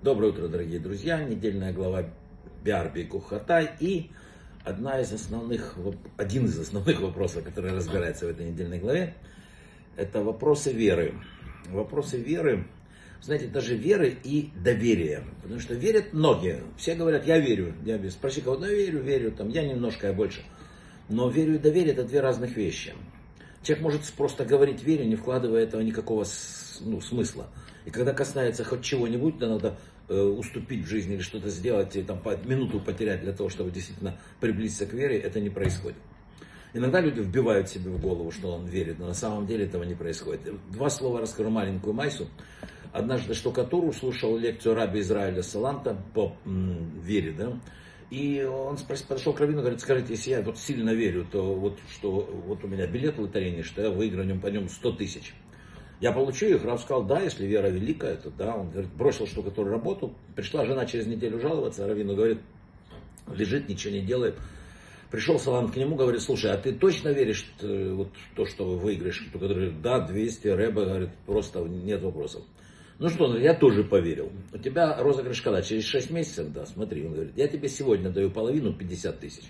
Доброе утро, дорогие друзья. Недельная глава Биарби Кухатай и одна из основных, один из основных вопросов, который разбирается в этой недельной главе, это вопросы веры. Вопросы веры, знаете, даже веры и доверия. Потому что верят многие. Все говорят, я верю. Я спроси кого-то, я верю, верю, там, я немножко, я больше. Но верю и доверие это две разных вещи. Человек может просто говорить верю, не вкладывая этого никакого ну, смысла. И когда касается хоть чего-нибудь, да надо э, уступить в жизни или что-то сделать, и там минуту потерять для того, чтобы действительно приблизиться к вере, это не происходит. Иногда люди вбивают себе в голову, что он верит, но на самом деле этого не происходит. Два слова расскажу маленькую Майсу. Однажды штукатуру слушал лекцию раби Израиля Саланта по м, вере, да, и он подошел к Равину, говорит, скажите, если я вот сильно верю, то вот, что вот у меня билет лотерейный, что я выиграю по нем 100 тысяч. Я получу их, Рав сказал, да, если вера великая, то да. Он говорит, бросил штукатуру работу. Пришла жена через неделю жаловаться, Равину говорит, лежит, ничего не делает. Пришел Салам к нему, говорит, слушай, а ты точно веришь в вот, то, что выиграешь? Штукатуру? Да, 200, Рэба, говорит, просто нет вопросов. Ну что, я тоже поверил. У тебя розыгрыш когда? Через 6 месяцев? Да, смотри. Он говорит, я тебе сегодня даю половину, 50 тысяч.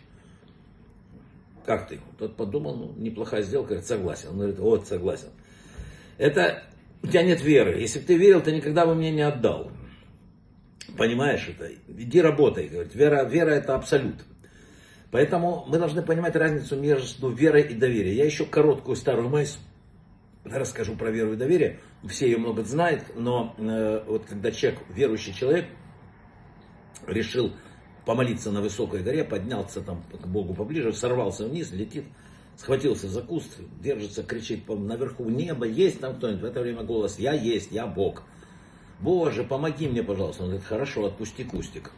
Как ты? Тот подумал, ну, неплохая сделка, говорит, согласен. Он говорит, вот, согласен. Это у тебя нет веры. Если бы ты верил, ты никогда бы мне не отдал. Понимаешь это? Иди работай, говорит. Вера, вера это абсолют. Поэтому мы должны понимать разницу между верой и доверием. Я еще короткую старую майсу расскажу про веру и доверие. Все ее много знают, но э, вот когда человек, верующий человек, решил помолиться на высокой горе, поднялся там к Богу поближе, сорвался вниз, летит, схватился за куст, держится, кричит наверху небо, есть там кто-нибудь? В это время голос, я есть, я Бог. Боже, помоги мне, пожалуйста. Он говорит, хорошо, отпусти кустик.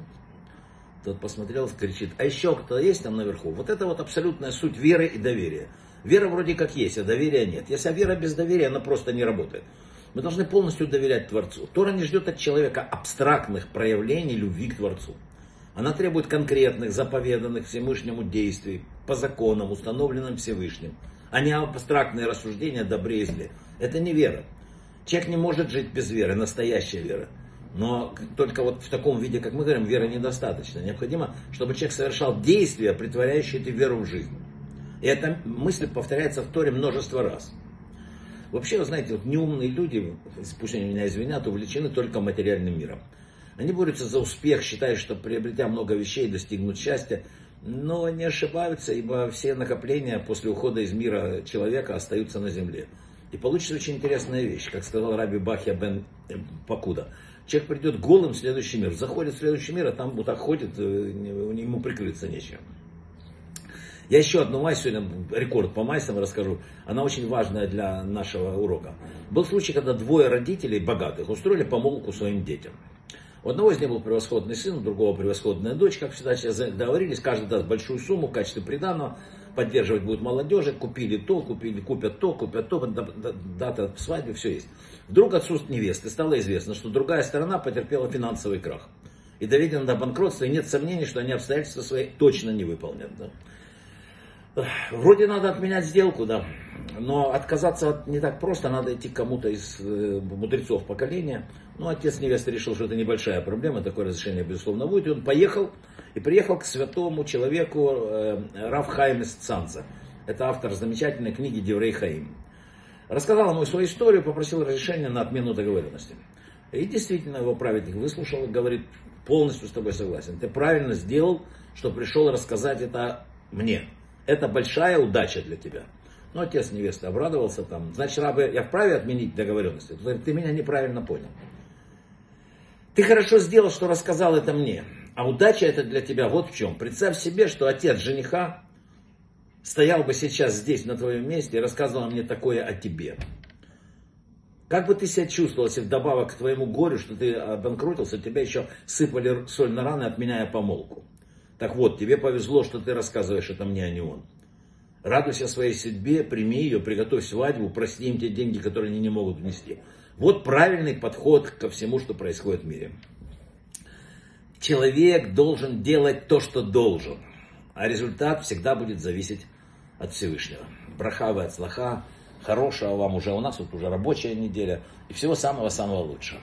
Тот посмотрел, кричит, а еще кто есть там наверху? Вот это вот абсолютная суть веры и доверия. Вера вроде как есть, а доверия нет. Если вера без доверия, она просто не работает. Мы должны полностью доверять Творцу. Тора не ждет от человека абстрактных проявлений любви к Творцу. Она требует конкретных, заповеданных Всевышнему действий, по законам, установленным Всевышним, а не абстрактные рассуждения добре и зле. Это не вера. Человек не может жить без веры, настоящая вера. Но только вот в таком виде, как мы говорим, веры недостаточно. Необходимо, чтобы человек совершал действия, притворяющие эту веру в жизнь. И эта мысль повторяется в Торе множество раз. Вообще, вы знаете, вот неумные люди, пусть они меня извинят, увлечены только материальным миром. Они борются за успех, считая, что приобретя много вещей, достигнут счастья. Но не ошибаются, ибо все накопления после ухода из мира человека остаются на земле. И получится очень интересная вещь, как сказал Раби Бахья бен Пакуда. Человек придет голым в следующий мир, заходит в следующий мир, а там вот так ходит, э, ему прикрыться нечем. Я еще одну мазь сегодня, рекорд по мазям расскажу. Она очень важная для нашего урока. Был случай, когда двое родителей богатых устроили помолвку своим детям. У одного из них был превосходный сын, у другого превосходная дочь, как всегда сейчас договорились, каждый даст большую сумму в качестве приданного, поддерживать будет молодежи, купили то, купили, купят то, купят то, дата свадьбы, все есть. Вдруг отсутствует невесты, стало известно, что другая сторона потерпела финансовый крах. И доведено до банкротства, и нет сомнений, что они обстоятельства свои точно не выполнят. Да? Вроде надо отменять сделку, да. Но отказаться от, не так просто, надо идти к кому-то из э, мудрецов поколения. Ну, отец невесты решил, что это небольшая проблема, такое разрешение, безусловно, будет. И он поехал, и приехал к святому человеку э, Равхайм из Цанца. Это автор замечательной книги Деврей Хаим. Рассказал ему свою историю, попросил разрешения на отмену договоренности. И действительно его праведник выслушал и говорит, полностью с тобой согласен. Ты правильно сделал, что пришел рассказать это мне. Это большая удача для тебя. Ну, отец невесты обрадовался там. Значит, рабы, я вправе отменить договоренности? Ты меня неправильно понял. Ты хорошо сделал, что рассказал это мне. А удача это для тебя вот в чем. Представь себе, что отец жениха стоял бы сейчас здесь, на твоем месте, и рассказывал мне такое о тебе. Как бы ты себя чувствовал, если вдобавок к твоему горю, что ты обанкротился, тебя еще сыпали соль на раны, отменяя помолку. Так вот, тебе повезло, что ты рассказываешь это мне, а не он. Радуйся своей судьбе, прими ее, приготовь свадьбу, прости им те деньги, которые они не могут внести. Вот правильный подход ко всему, что происходит в мире. Человек должен делать то, что должен, а результат всегда будет зависеть от Всевышнего. Брахава от слаха, хорошего вам уже, у нас вот уже рабочая неделя, и всего самого-самого лучшего.